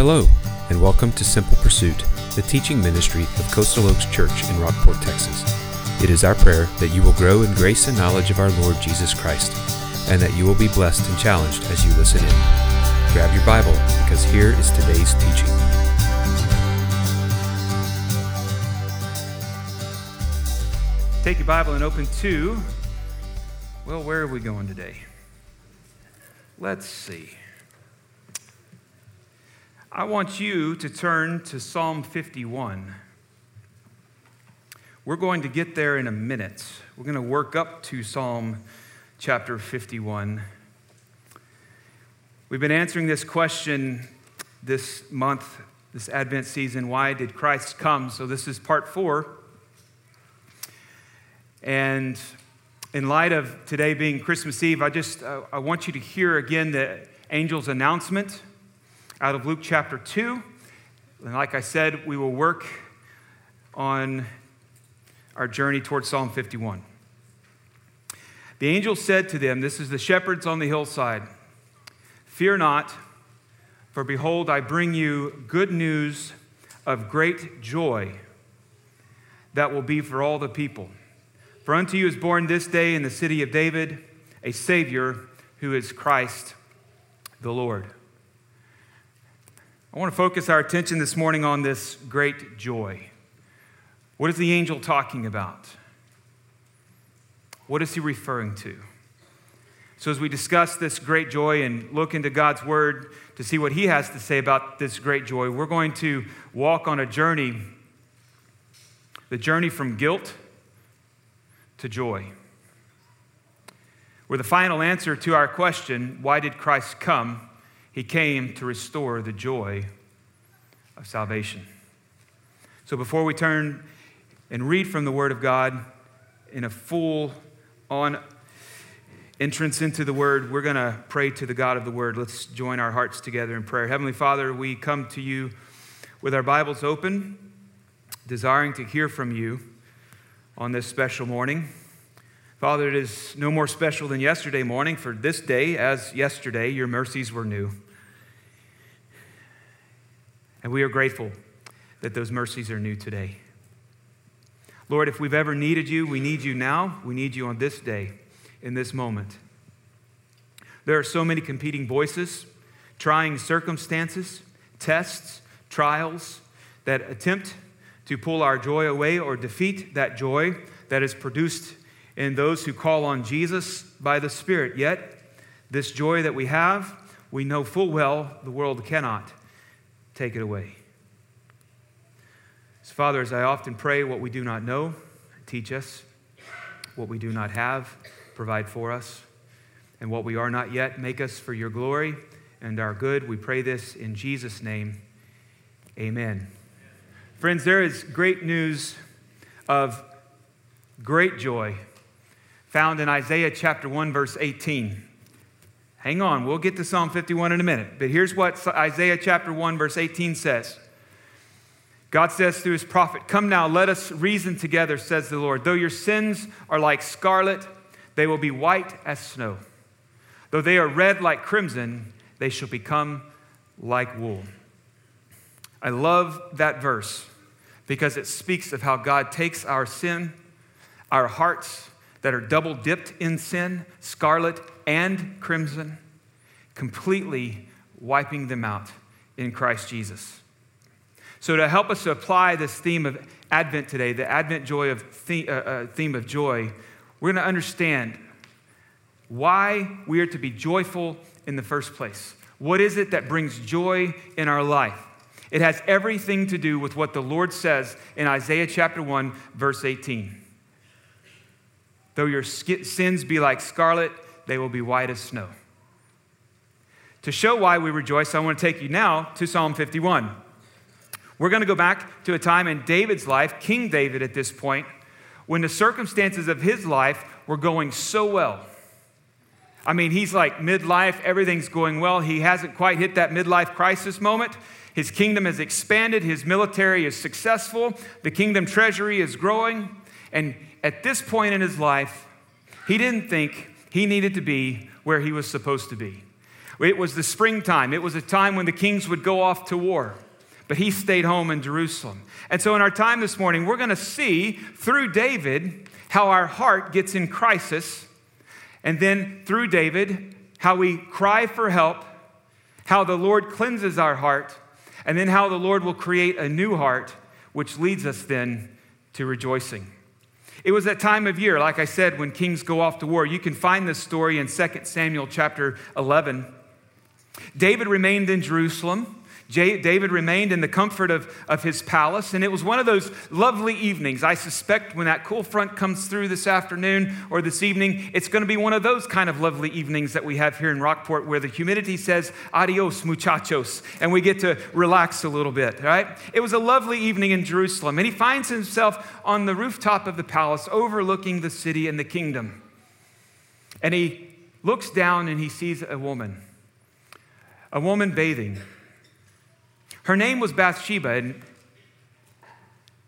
Hello, and welcome to Simple Pursuit, the teaching ministry of Coastal Oaks Church in Rockport, Texas. It is our prayer that you will grow in grace and knowledge of our Lord Jesus Christ, and that you will be blessed and challenged as you listen in. Grab your Bible, because here is today's teaching. Take your Bible and open to, well, where are we going today? Let's see. I want you to turn to Psalm 51. We're going to get there in a minute. We're going to work up to Psalm chapter 51. We've been answering this question this month, this Advent season why did Christ come? So, this is part four. And in light of today being Christmas Eve, I just uh, I want you to hear again the angel's announcement out of Luke chapter 2. And like I said, we will work on our journey towards Psalm 51. The angel said to them, This is the shepherds on the hillside, Fear not, for behold, I bring you good news of great joy that will be for all the people. For unto you is born this day in the city of David a Savior who is Christ the Lord. I want to focus our attention this morning on this great joy. What is the angel talking about? What is he referring to? So, as we discuss this great joy and look into God's word to see what he has to say about this great joy, we're going to walk on a journey the journey from guilt to joy. Where the final answer to our question, why did Christ come? He came to restore the joy of salvation. So before we turn and read from the Word of God in a full on entrance into the Word, we're going to pray to the God of the Word. Let's join our hearts together in prayer. Heavenly Father, we come to you with our Bibles open, desiring to hear from you on this special morning. Father, it is no more special than yesterday morning, for this day, as yesterday, your mercies were new. And we are grateful that those mercies are new today. Lord, if we've ever needed you, we need you now. We need you on this day, in this moment. There are so many competing voices, trying circumstances, tests, trials that attempt to pull our joy away or defeat that joy that is produced in those who call on Jesus by the Spirit. Yet, this joy that we have, we know full well the world cannot take it away. So, Father, as I often pray, what we do not know, teach us. What we do not have, provide for us. And what we are not yet, make us for your glory and our good. We pray this in Jesus' name. Amen. Friends, there is great news of great joy found in Isaiah chapter 1, verse 18. Hang on, we'll get to Psalm 51 in a minute. But here's what Isaiah chapter 1, verse 18 says God says through his prophet, Come now, let us reason together, says the Lord. Though your sins are like scarlet, they will be white as snow. Though they are red like crimson, they shall become like wool. I love that verse because it speaks of how God takes our sin, our hearts, that are double dipped in sin, scarlet and crimson, completely wiping them out in Christ Jesus. So, to help us to apply this theme of Advent today, the Advent joy of the, uh, uh, theme of joy, we're going to understand why we are to be joyful in the first place. What is it that brings joy in our life? It has everything to do with what the Lord says in Isaiah chapter 1, verse 18. Though your sins be like scarlet, they will be white as snow. To show why we rejoice, I want to take you now to Psalm 51. We're going to go back to a time in David's life, King David at this point, when the circumstances of his life were going so well. I mean, he's like midlife, everything's going well. He hasn't quite hit that midlife crisis moment. His kingdom has expanded, his military is successful, the kingdom treasury is growing, and at this point in his life, he didn't think he needed to be where he was supposed to be. It was the springtime, it was a time when the kings would go off to war. But he stayed home in Jerusalem. And so, in our time this morning, we're going to see through David how our heart gets in crisis, and then through David, how we cry for help, how the Lord cleanses our heart, and then how the Lord will create a new heart, which leads us then to rejoicing. It was that time of year, like I said, when kings go off to war. You can find this story in 2 Samuel chapter 11. David remained in Jerusalem. David remained in the comfort of, of his palace, and it was one of those lovely evenings. I suspect when that cool front comes through this afternoon or this evening, it's going to be one of those kind of lovely evenings that we have here in Rockport where the humidity says, adios, muchachos, and we get to relax a little bit, right? It was a lovely evening in Jerusalem, and he finds himself on the rooftop of the palace overlooking the city and the kingdom. And he looks down and he sees a woman, a woman bathing. Her name was Bathsheba, and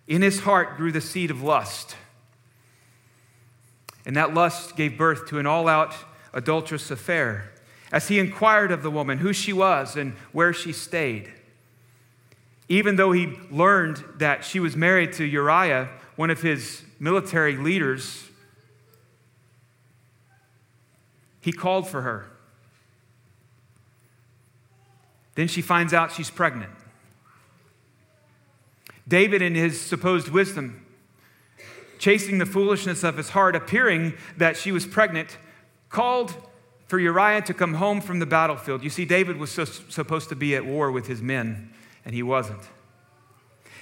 in his heart grew the seed of lust. And that lust gave birth to an all out adulterous affair. As he inquired of the woman who she was and where she stayed, even though he learned that she was married to Uriah, one of his military leaders, he called for her. Then she finds out she's pregnant. David, in his supposed wisdom, chasing the foolishness of his heart, appearing that she was pregnant, called for Uriah to come home from the battlefield. You see, David was so, supposed to be at war with his men, and he wasn't.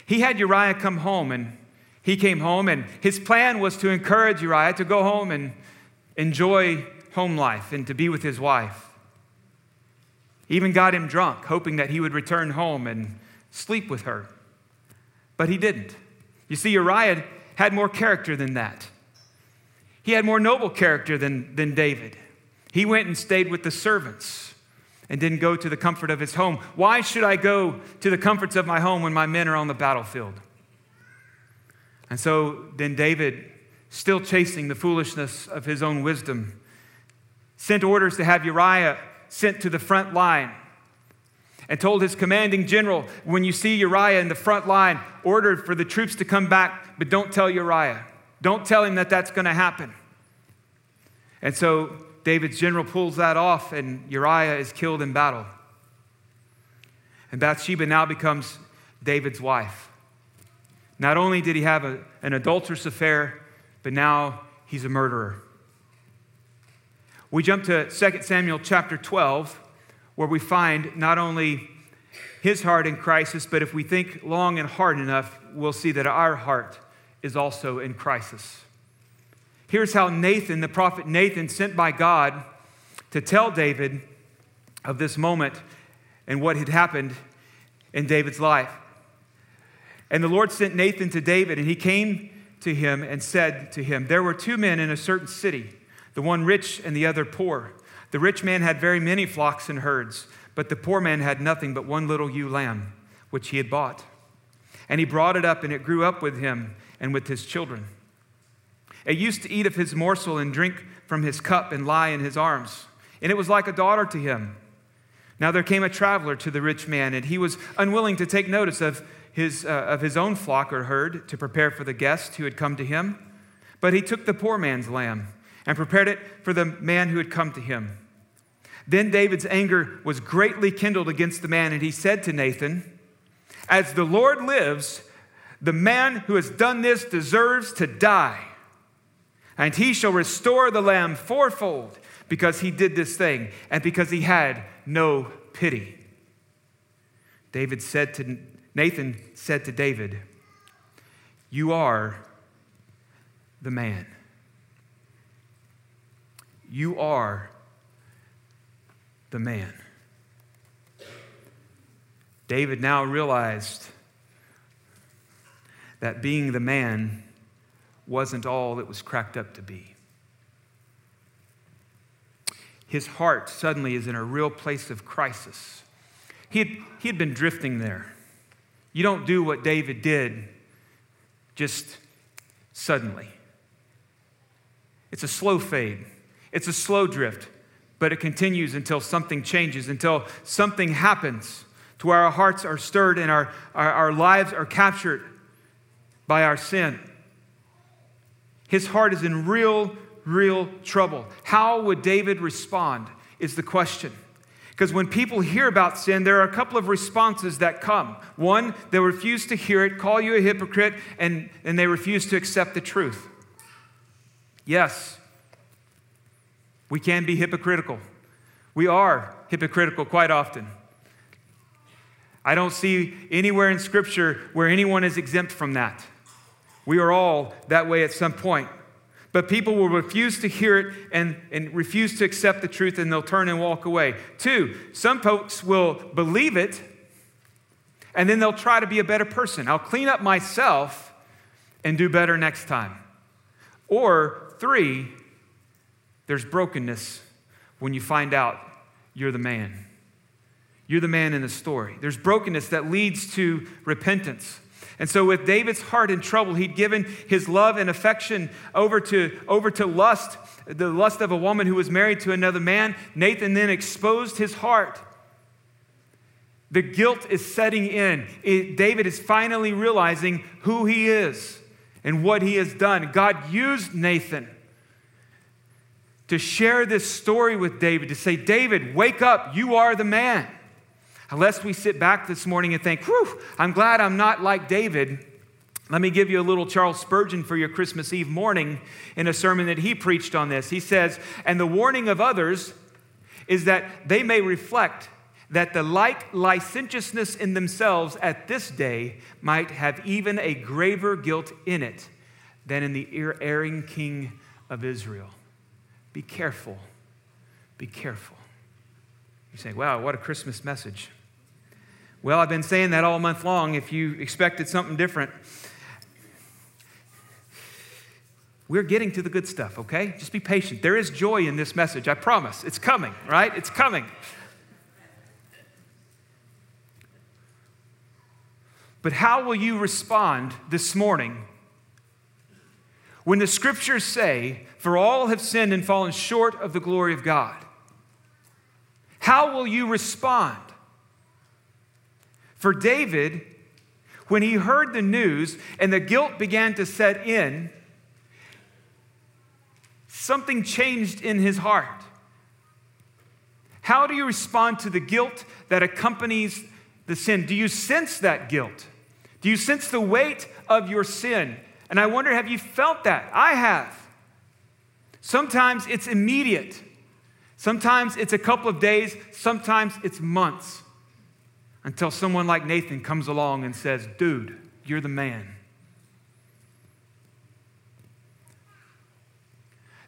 He had Uriah come home, and he came home, and his plan was to encourage Uriah to go home and enjoy home life and to be with his wife. He even got him drunk, hoping that he would return home and sleep with her but he didn't. You see, Uriah had more character than that. He had more noble character than, than David. He went and stayed with the servants and didn't go to the comfort of his home. Why should I go to the comforts of my home when my men are on the battlefield? And so then David, still chasing the foolishness of his own wisdom, sent orders to have Uriah sent to the front line and told his commanding general, When you see Uriah in the front line, order for the troops to come back, but don't tell Uriah. Don't tell him that that's going to happen. And so David's general pulls that off, and Uriah is killed in battle. And Bathsheba now becomes David's wife. Not only did he have a, an adulterous affair, but now he's a murderer. We jump to 2 Samuel chapter 12 where we find not only his heart in crisis, but if we think long and hard enough, we'll see that our heart is also in crisis. Here's how Nathan, the prophet Nathan, sent by God to tell David of this moment and what had happened in David's life. And the Lord sent Nathan to David, and he came to him and said to him, There were two men in a certain city, the one rich and the other poor. The rich man had very many flocks and herds, but the poor man had nothing but one little ewe lamb, which he had bought. And he brought it up, and it grew up with him and with his children. It used to eat of his morsel and drink from his cup and lie in his arms. And it was like a daughter to him. Now there came a traveler to the rich man, and he was unwilling to take notice of his, uh, of his own flock or herd to prepare for the guest who had come to him. But he took the poor man's lamb and prepared it for the man who had come to him. Then David's anger was greatly kindled against the man, and he said to Nathan, As the Lord lives, the man who has done this deserves to die. And he shall restore the lamb fourfold because he did this thing and because he had no pity. David said to Nathan said to David, You are the man. You are the man. David now realized that being the man wasn't all it was cracked up to be. His heart suddenly is in a real place of crisis. He had, he had been drifting there. You don't do what David did just suddenly. It's a slow fade, it's a slow drift. But it continues until something changes, until something happens to where our hearts are stirred and our, our, our lives are captured by our sin. His heart is in real, real trouble. How would David respond? Is the question. Because when people hear about sin, there are a couple of responses that come. One, they refuse to hear it, call you a hypocrite, and, and they refuse to accept the truth. Yes, we can be hypocritical. We are hypocritical quite often. I don't see anywhere in Scripture where anyone is exempt from that. We are all that way at some point. But people will refuse to hear it and, and refuse to accept the truth and they'll turn and walk away. Two, some folks will believe it and then they'll try to be a better person. I'll clean up myself and do better next time. Or three, there's brokenness when you find out you're the man. You're the man in the story. There's brokenness that leads to repentance. And so, with David's heart in trouble, he'd given his love and affection over to, over to lust, the lust of a woman who was married to another man. Nathan then exposed his heart. The guilt is setting in. It, David is finally realizing who he is and what he has done. God used Nathan to share this story with David, to say, David, wake up, you are the man. Unless we sit back this morning and think, whew, I'm glad I'm not like David. Let me give you a little Charles Spurgeon for your Christmas Eve morning in a sermon that he preached on this. He says, And the warning of others is that they may reflect that the like licentiousness in themselves at this day might have even a graver guilt in it than in the erring king of Israel. Be careful. Be careful. You say, wow, what a Christmas message. Well, I've been saying that all month long if you expected something different. We're getting to the good stuff, okay? Just be patient. There is joy in this message, I promise. It's coming, right? It's coming. But how will you respond this morning when the scriptures say, For all have sinned and fallen short of the glory of God? How will you respond? For David, when he heard the news and the guilt began to set in, something changed in his heart. How do you respond to the guilt that accompanies the sin? Do you sense that guilt? Do you sense the weight of your sin? And I wonder, have you felt that? I have. Sometimes it's immediate. Sometimes it's a couple of days. Sometimes it's months until someone like Nathan comes along and says, Dude, you're the man.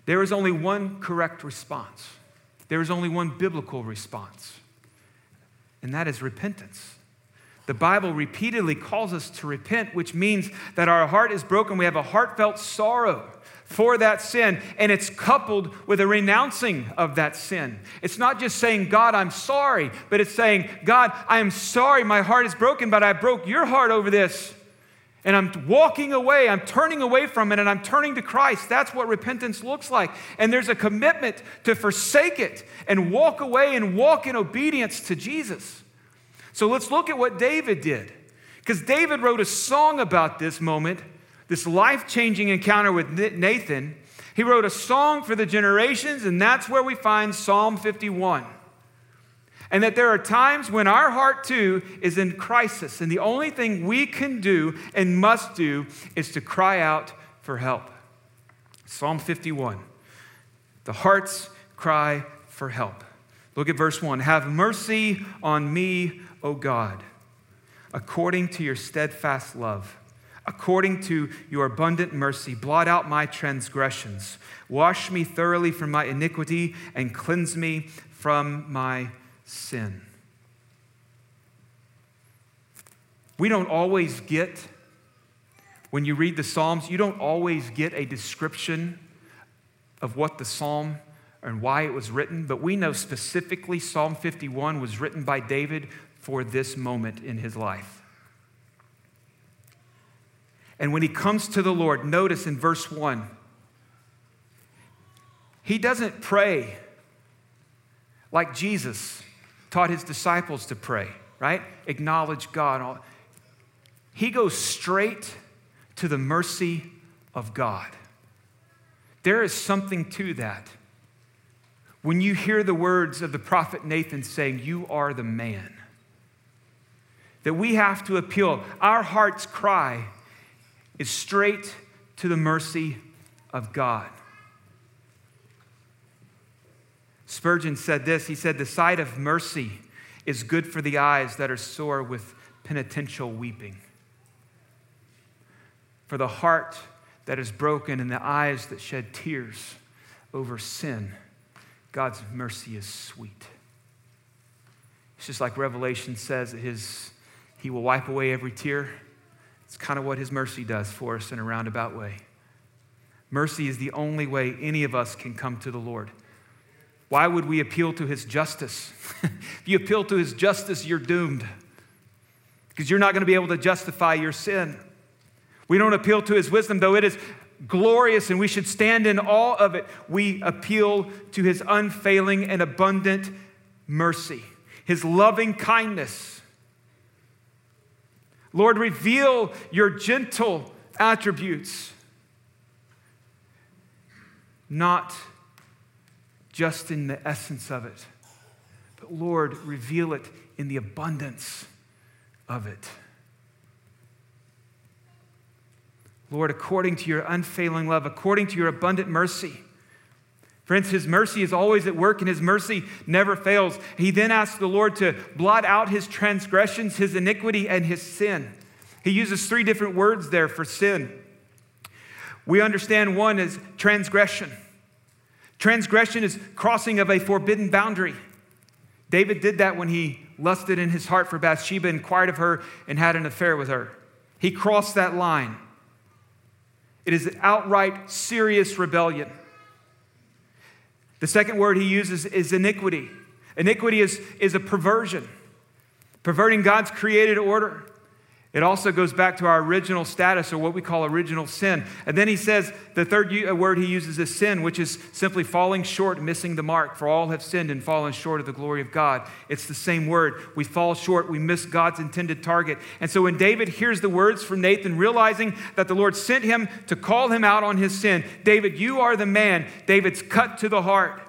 There is only one correct response. There is only one biblical response, and that is repentance. The Bible repeatedly calls us to repent, which means that our heart is broken. We have a heartfelt sorrow for that sin, and it's coupled with a renouncing of that sin. It's not just saying, God, I'm sorry, but it's saying, God, I am sorry, my heart is broken, but I broke your heart over this. And I'm walking away, I'm turning away from it, and I'm turning to Christ. That's what repentance looks like. And there's a commitment to forsake it and walk away and walk in obedience to Jesus. So let's look at what David did. Because David wrote a song about this moment this life changing encounter with Nathan, he wrote a song for the generations, and that's where we find Psalm 51. And that there are times when our heart too is in crisis, and the only thing we can do and must do is to cry out for help. Psalm 51. The heart's cry for help. Look at verse 1. Have mercy on me, O God, according to your steadfast love According to your abundant mercy, blot out my transgressions. Wash me thoroughly from my iniquity and cleanse me from my sin. We don't always get, when you read the Psalms, you don't always get a description of what the Psalm and why it was written, but we know specifically Psalm 51 was written by David for this moment in his life. And when he comes to the Lord, notice in verse 1, he doesn't pray like Jesus taught his disciples to pray, right? Acknowledge God. He goes straight to the mercy of God. There is something to that. When you hear the words of the prophet Nathan saying, You are the man, that we have to appeal. Our heart's cry is straight to the mercy of God. Spurgeon said this He said, The sight of mercy is good for the eyes that are sore with penitential weeping. For the heart that is broken and the eyes that shed tears over sin, God's mercy is sweet. It's just like Revelation says that his, he will wipe away every tear. It's kind of what his mercy does for us in a roundabout way. Mercy is the only way any of us can come to the Lord. Why would we appeal to his justice? if you appeal to his justice, you're doomed because you're not going to be able to justify your sin. We don't appeal to his wisdom, though it is glorious and we should stand in awe of it. We appeal to his unfailing and abundant mercy, his loving kindness. Lord, reveal your gentle attributes, not just in the essence of it, but Lord, reveal it in the abundance of it. Lord, according to your unfailing love, according to your abundant mercy. Friends, his mercy is always at work and his mercy never fails. He then asks the Lord to blot out his transgressions, his iniquity, and his sin. He uses three different words there for sin. We understand one is transgression. Transgression is crossing of a forbidden boundary. David did that when he lusted in his heart for Bathsheba, inquired of her, and had an affair with her. He crossed that line. It is outright serious rebellion. The second word he uses is iniquity. Iniquity is, is a perversion, perverting God's created order. It also goes back to our original status or what we call original sin. And then he says the third uh, word he uses is sin, which is simply falling short, missing the mark. For all have sinned and fallen short of the glory of God. It's the same word. We fall short, we miss God's intended target. And so when David hears the words from Nathan, realizing that the Lord sent him to call him out on his sin, David, you are the man. David's cut to the heart.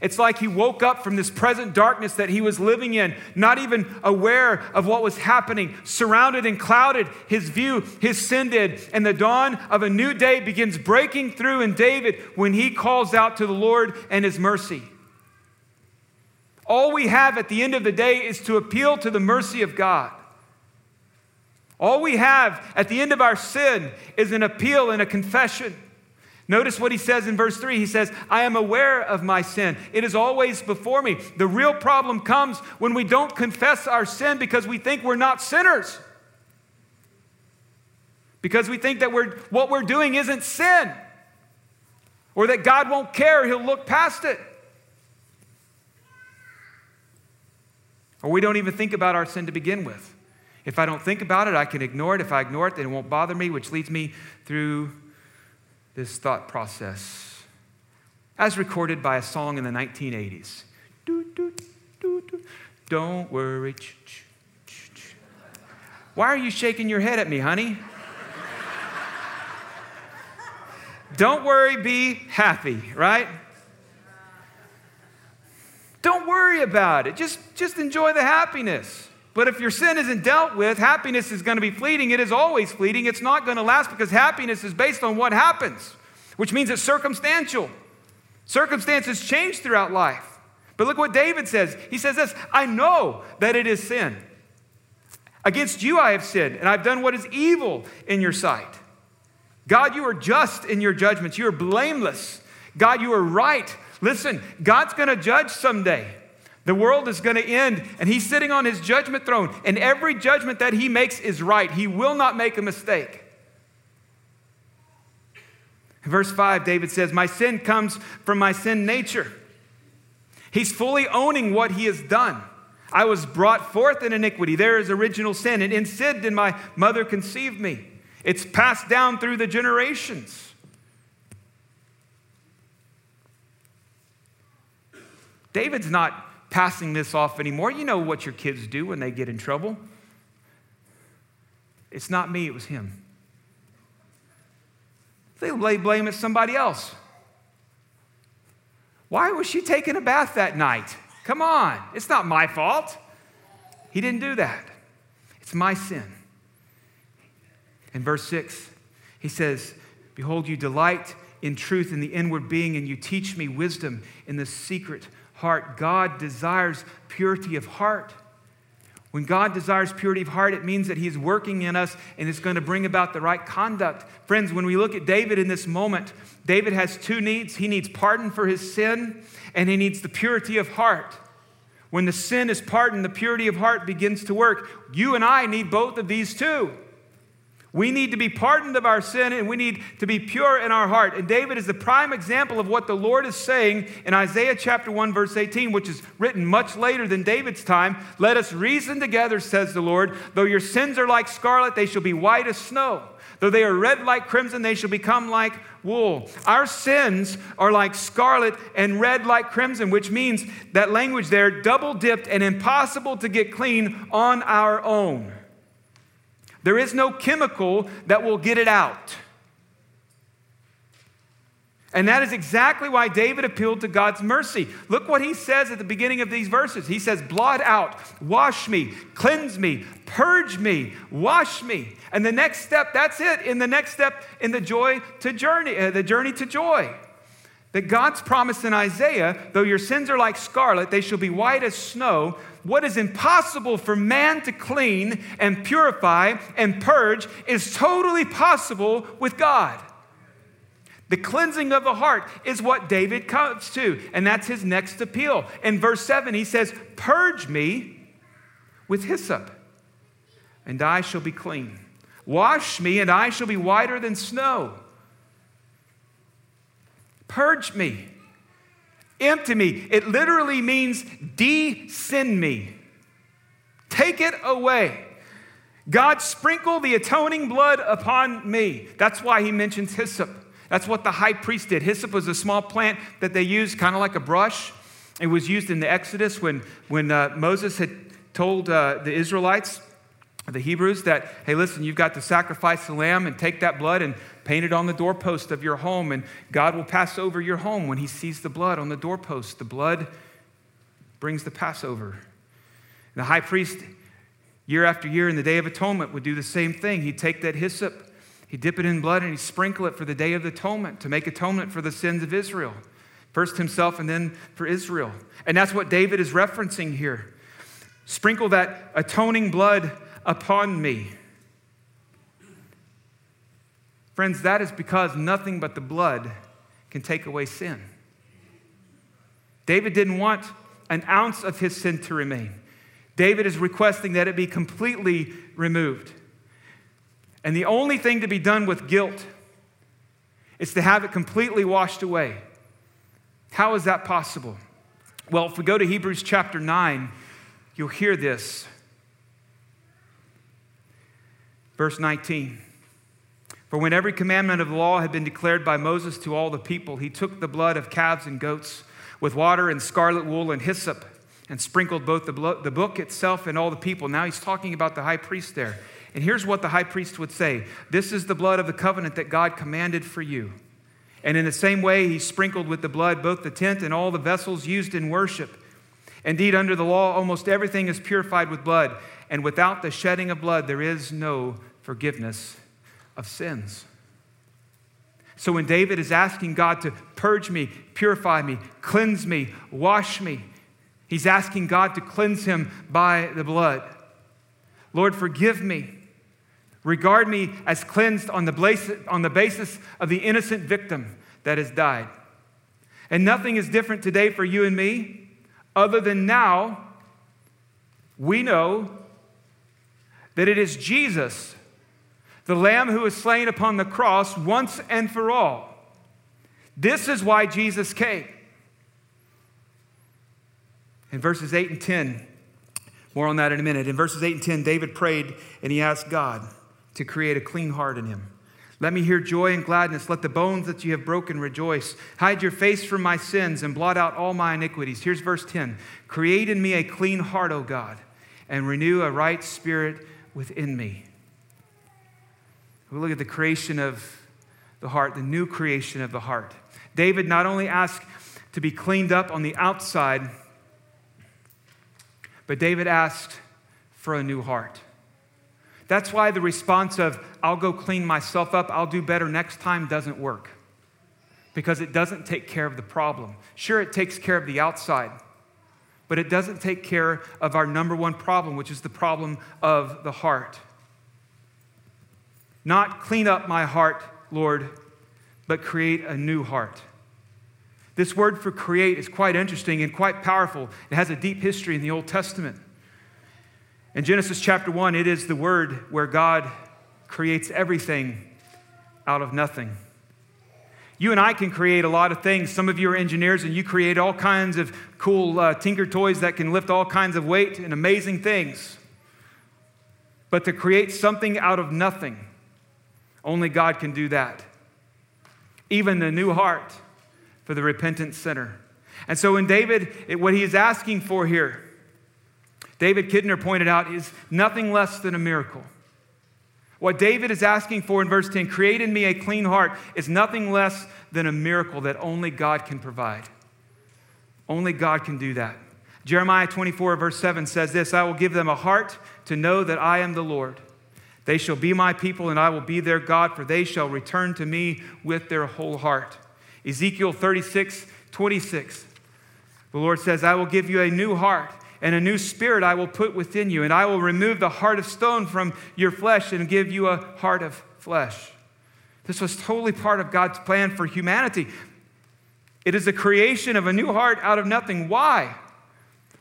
It's like he woke up from this present darkness that he was living in, not even aware of what was happening, surrounded and clouded his view, his sin did. And the dawn of a new day begins breaking through in David when he calls out to the Lord and his mercy. All we have at the end of the day is to appeal to the mercy of God. All we have at the end of our sin is an appeal and a confession. Notice what he says in verse 3. He says, I am aware of my sin. It is always before me. The real problem comes when we don't confess our sin because we think we're not sinners. Because we think that we're, what we're doing isn't sin. Or that God won't care, He'll look past it. Or we don't even think about our sin to begin with. If I don't think about it, I can ignore it. If I ignore it, then it won't bother me, which leads me through this thought process as recorded by a song in the 1980s. Don't worry. Why are you shaking your head at me, honey? Don't worry, be happy, right? Don't worry about it. Just, just enjoy the happiness. But if your sin isn't dealt with, happiness is going to be fleeting. It is always fleeting. It's not going to last because happiness is based on what happens, which means it's circumstantial. Circumstances change throughout life. But look what David says. He says this I know that it is sin. Against you I have sinned, and I've done what is evil in your sight. God, you are just in your judgments. You are blameless. God, you are right. Listen, God's going to judge someday. The world is going to end, and he's sitting on his judgment throne, and every judgment that he makes is right. He will not make a mistake. In verse 5, David says, My sin comes from my sin nature. He's fully owning what he has done. I was brought forth in iniquity. There is original sin. And in sin did my mother conceive me. It's passed down through the generations. David's not passing this off anymore. You know what your kids do when they get in trouble. It's not me, it was him. They lay blame at somebody else. Why was she taking a bath that night? Come on, it's not my fault. He didn't do that. It's my sin. In verse 6, he says, Behold, you delight in truth in the inward being, and you teach me wisdom in the secret heart. God desires purity of heart. When God desires purity of heart, it means that He's working in us and it's going to bring about the right conduct. Friends, when we look at David in this moment, David has two needs. He needs pardon for his sin, and he needs the purity of heart. When the sin is pardoned, the purity of heart begins to work. You and I need both of these too. We need to be pardoned of our sin and we need to be pure in our heart. And David is the prime example of what the Lord is saying in Isaiah chapter 1, verse 18, which is written much later than David's time. Let us reason together, says the Lord. Though your sins are like scarlet, they shall be white as snow. Though they are red like crimson, they shall become like wool. Our sins are like scarlet and red like crimson, which means that language there, double dipped and impossible to get clean on our own. There is no chemical that will get it out. And that is exactly why David appealed to God's mercy. Look what he says at the beginning of these verses. He says, Blot out, wash me, cleanse me, purge me, wash me. And the next step, that's it. In the next step in the joy to journey, uh, the journey to joy. That God's promise in Isaiah, though your sins are like scarlet, they shall be white as snow what is impossible for man to clean and purify and purge is totally possible with God. The cleansing of the heart is what David comes to, and that's his next appeal. In verse 7, he says, Purge me with hyssop, and I shall be clean. Wash me, and I shall be whiter than snow. Purge me. Empty me. It literally means de-sin me. Take it away. God, sprinkle the atoning blood upon me. That's why he mentions hyssop. That's what the high priest did. Hyssop was a small plant that they used kind of like a brush. It was used in the Exodus when, when uh, Moses had told uh, the Israelites, the Hebrews, that, hey, listen, you've got to sacrifice the lamb and take that blood and paint it on the doorpost of your home, and God will pass over your home when he sees the blood on the doorpost. The blood brings the Passover. And the high priest, year after year in the Day of Atonement, would do the same thing. He'd take that hyssop, he'd dip it in blood, and he'd sprinkle it for the Day of Atonement to make atonement for the sins of Israel. First himself and then for Israel. And that's what David is referencing here. Sprinkle that atoning blood upon me. Friends, that is because nothing but the blood can take away sin. David didn't want an ounce of his sin to remain. David is requesting that it be completely removed. And the only thing to be done with guilt is to have it completely washed away. How is that possible? Well, if we go to Hebrews chapter 9, you'll hear this. Verse 19. For when every commandment of the law had been declared by Moses to all the people, he took the blood of calves and goats with water and scarlet wool and hyssop and sprinkled both the, blo- the book itself and all the people. Now he's talking about the high priest there. And here's what the high priest would say This is the blood of the covenant that God commanded for you. And in the same way, he sprinkled with the blood both the tent and all the vessels used in worship. Indeed, under the law, almost everything is purified with blood, and without the shedding of blood, there is no forgiveness of sins. So when David is asking God to purge me, purify me, cleanse me, wash me, he's asking God to cleanse him by the blood. Lord, forgive me. Regard me as cleansed on the, basis, on the basis of the innocent victim that has died. And nothing is different today for you and me, other than now we know that it is Jesus the Lamb who was slain upon the cross once and for all. This is why Jesus came. In verses 8 and 10, more on that in a minute. In verses 8 and 10, David prayed and he asked God to create a clean heart in him. Let me hear joy and gladness. Let the bones that you have broken rejoice. Hide your face from my sins and blot out all my iniquities. Here's verse 10 Create in me a clean heart, O God, and renew a right spirit within me. We look at the creation of the heart, the new creation of the heart. David not only asked to be cleaned up on the outside, but David asked for a new heart. That's why the response of, I'll go clean myself up, I'll do better next time, doesn't work. Because it doesn't take care of the problem. Sure, it takes care of the outside, but it doesn't take care of our number one problem, which is the problem of the heart. Not clean up my heart, Lord, but create a new heart. This word for create is quite interesting and quite powerful. It has a deep history in the Old Testament. In Genesis chapter 1, it is the word where God creates everything out of nothing. You and I can create a lot of things. Some of you are engineers and you create all kinds of cool uh, tinker toys that can lift all kinds of weight and amazing things. But to create something out of nothing, only God can do that. Even the new heart for the repentant sinner. And so, in David, it, what he is asking for here David Kidner pointed out, is nothing less than a miracle. What David is asking for in verse 10, create in me a clean heart, is nothing less than a miracle that only God can provide. Only God can do that. Jeremiah 24, verse 7 says this I will give them a heart to know that I am the Lord. They shall be my people, and I will be their God, for they shall return to me with their whole heart. Ezekiel 36, 26. The Lord says, I will give you a new heart and a new spirit I will put within you, and I will remove the heart of stone from your flesh and give you a heart of flesh. This was totally part of God's plan for humanity. It is the creation of a new heart out of nothing. Why?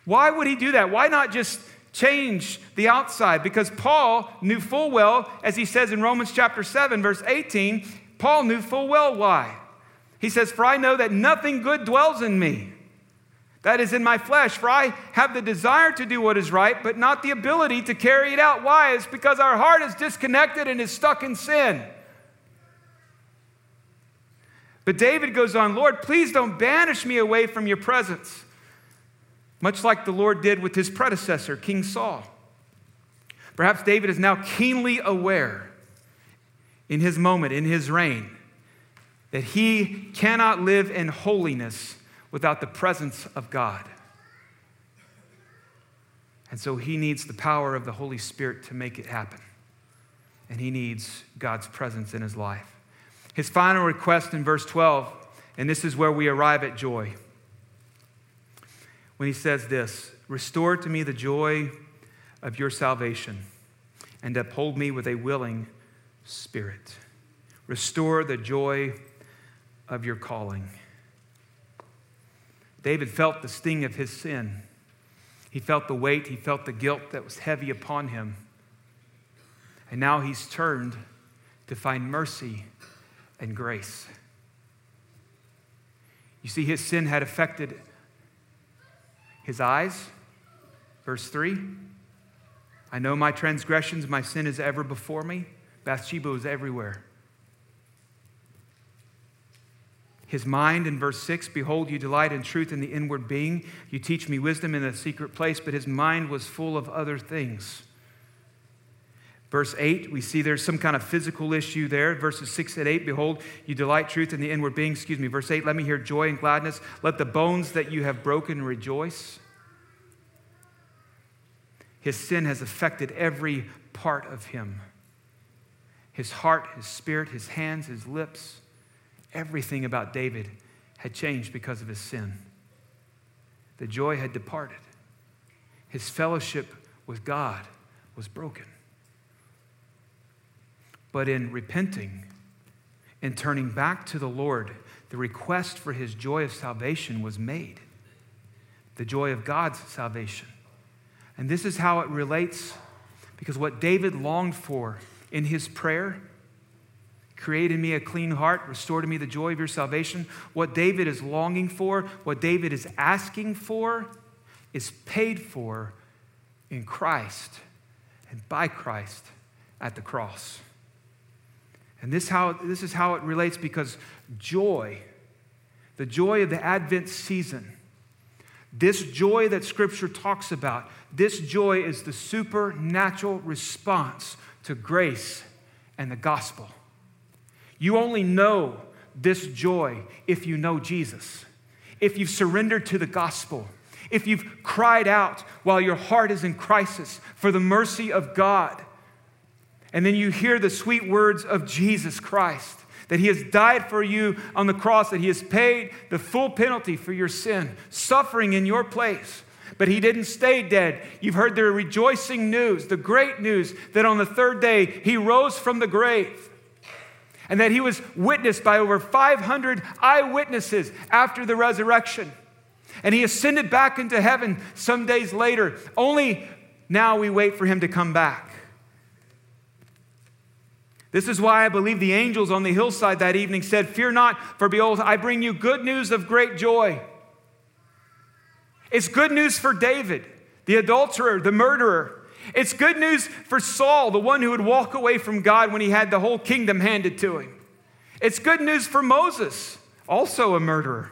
Why would he do that? Why not just change the outside? Because Paul knew full well, as he says in Romans chapter 7, verse 18, Paul knew full well why. He says, For I know that nothing good dwells in me that is in my flesh. For I have the desire to do what is right, but not the ability to carry it out. Why? It's because our heart is disconnected and is stuck in sin. But David goes on, Lord, please don't banish me away from your presence, much like the Lord did with his predecessor, King Saul. Perhaps David is now keenly aware in his moment, in his reign, that he cannot live in holiness without the presence of God. And so he needs the power of the Holy Spirit to make it happen. And he needs God's presence in his life. His final request in verse 12, and this is where we arrive at joy. When he says this Restore to me the joy of your salvation and uphold me with a willing spirit. Restore the joy of your calling. David felt the sting of his sin. He felt the weight, he felt the guilt that was heavy upon him. And now he's turned to find mercy and grace. You see, his sin had affected his eyes. Verse 3 I know my transgressions, my sin is ever before me. Bathsheba was everywhere. his mind in verse 6 Behold, you delight in truth in the inward being. You teach me wisdom in a secret place, but his mind was full of other things. Verse 8, we see there's some kind of physical issue there. Verses 6 and 8, behold, you delight truth in the inward being. Excuse me. Verse 8, let me hear joy and gladness. Let the bones that you have broken rejoice. His sin has affected every part of him his heart, his spirit, his hands, his lips. Everything about David had changed because of his sin. The joy had departed. His fellowship with God was broken. But in repenting and turning back to the Lord, the request for his joy of salvation was made the joy of God's salvation. And this is how it relates because what David longed for in his prayer Create in me a clean heart, restore to me the joy of your salvation. What David is longing for, what David is asking for, is paid for in Christ and by Christ at the cross. And this, how, this is how it relates because joy, the joy of the Advent season, this joy that Scripture talks about, this joy is the supernatural response to grace and the gospel. You only know this joy if you know Jesus, if you've surrendered to the gospel, if you've cried out while your heart is in crisis for the mercy of God. And then you hear the sweet words of Jesus Christ that he has died for you on the cross, that he has paid the full penalty for your sin, suffering in your place. But he didn't stay dead. You've heard the rejoicing news, the great news that on the third day he rose from the grave and that he was witnessed by over 500 eyewitnesses after the resurrection. And he ascended back into heaven some days later. Only now we wait for him to come back. This is why I believe the angels on the hillside that evening said, Fear not, for behold, I bring you good news of great joy. It's good news for David, the adulterer, the murderer. It's good news for Saul, the one who would walk away from God when he had the whole kingdom handed to him. It's good news for Moses, also a murderer.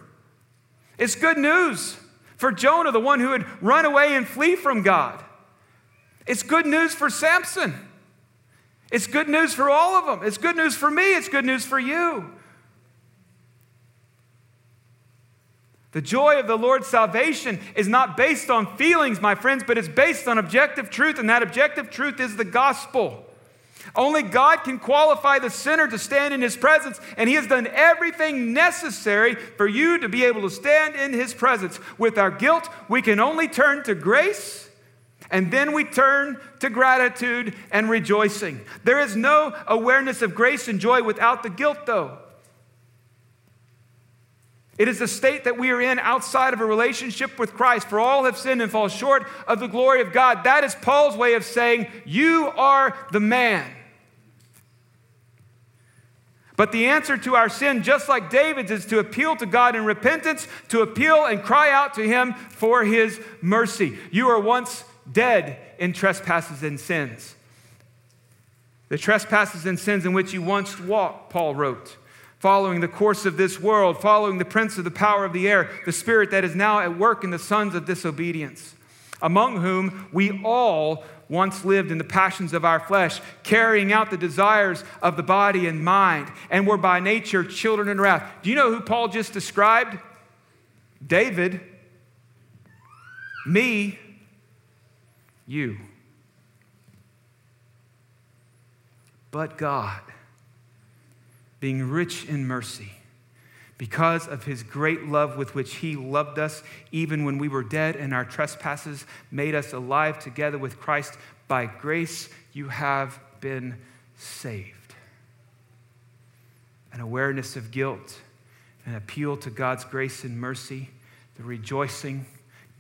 It's good news for Jonah, the one who would run away and flee from God. It's good news for Samson. It's good news for all of them. It's good news for me. It's good news for you. The joy of the Lord's salvation is not based on feelings, my friends, but it's based on objective truth, and that objective truth is the gospel. Only God can qualify the sinner to stand in His presence, and He has done everything necessary for you to be able to stand in His presence. With our guilt, we can only turn to grace, and then we turn to gratitude and rejoicing. There is no awareness of grace and joy without the guilt, though. It is the state that we are in outside of a relationship with Christ. For all have sinned and fall short of the glory of God. That is Paul's way of saying, You are the man. But the answer to our sin, just like David's, is to appeal to God in repentance, to appeal and cry out to Him for His mercy. You were once dead in trespasses and sins. The trespasses and sins in which you once walked, Paul wrote following the course of this world, following the prince of the power of the air, the spirit that is now at work in the sons of disobedience, among whom we all once lived in the passions of our flesh, carrying out the desires of the body and mind, and were by nature children in wrath. Do you know who Paul just described? David, me, you. But God being rich in mercy, because of his great love with which he loved us, even when we were dead and our trespasses made us alive together with Christ. By grace, you have been saved. An awareness of guilt, an appeal to God's grace and mercy, the rejoicing,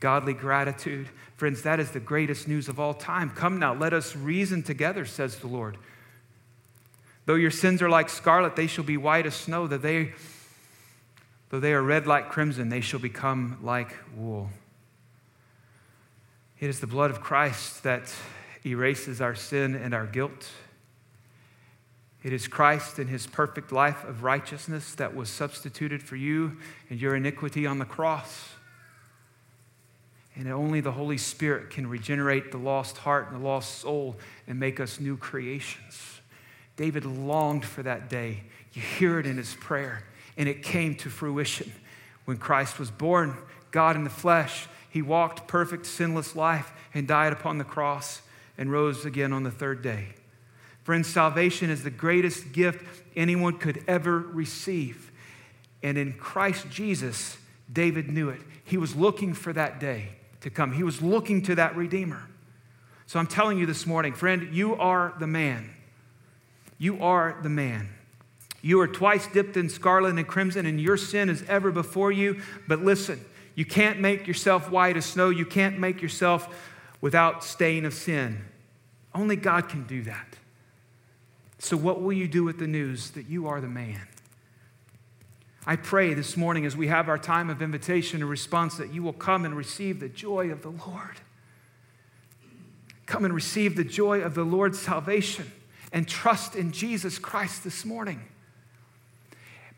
godly gratitude. Friends, that is the greatest news of all time. Come now, let us reason together, says the Lord. Though your sins are like scarlet, they shall be white as snow. Though they, though they are red like crimson, they shall become like wool. It is the blood of Christ that erases our sin and our guilt. It is Christ and his perfect life of righteousness that was substituted for you and your iniquity on the cross. And only the Holy Spirit can regenerate the lost heart and the lost soul and make us new creations. David longed for that day. You hear it in his prayer, and it came to fruition. When Christ was born, God in the flesh, he walked perfect, sinless life and died upon the cross and rose again on the third day. Friends, salvation is the greatest gift anyone could ever receive. And in Christ Jesus, David knew it. He was looking for that day to come, he was looking to that Redeemer. So I'm telling you this morning, friend, you are the man. You are the man. You are twice dipped in scarlet and crimson, and your sin is ever before you. But listen, you can't make yourself white as snow. You can't make yourself without stain of sin. Only God can do that. So, what will you do with the news that you are the man? I pray this morning as we have our time of invitation and response that you will come and receive the joy of the Lord. Come and receive the joy of the Lord's salvation and trust in Jesus Christ this morning.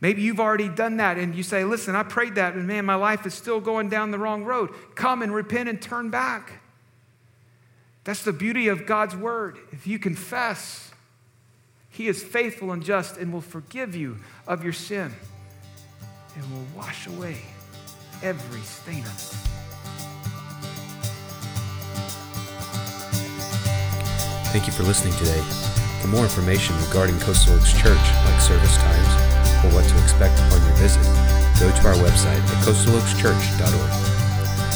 Maybe you've already done that and you say, Listen, I prayed that, and man, my life is still going down the wrong road. Come and repent and turn back. That's the beauty of God's word. If you confess, He is faithful and just and will forgive you of your sin and will wash away every stain of it. Thank you for listening today. For more information regarding Coastal Oaks Church, like service times, or what to expect upon your visit, go to our website at coastaloakschurch.org.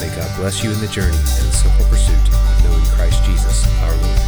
May God bless you in the journey and the simple pursuit of knowing Christ Jesus, our Lord.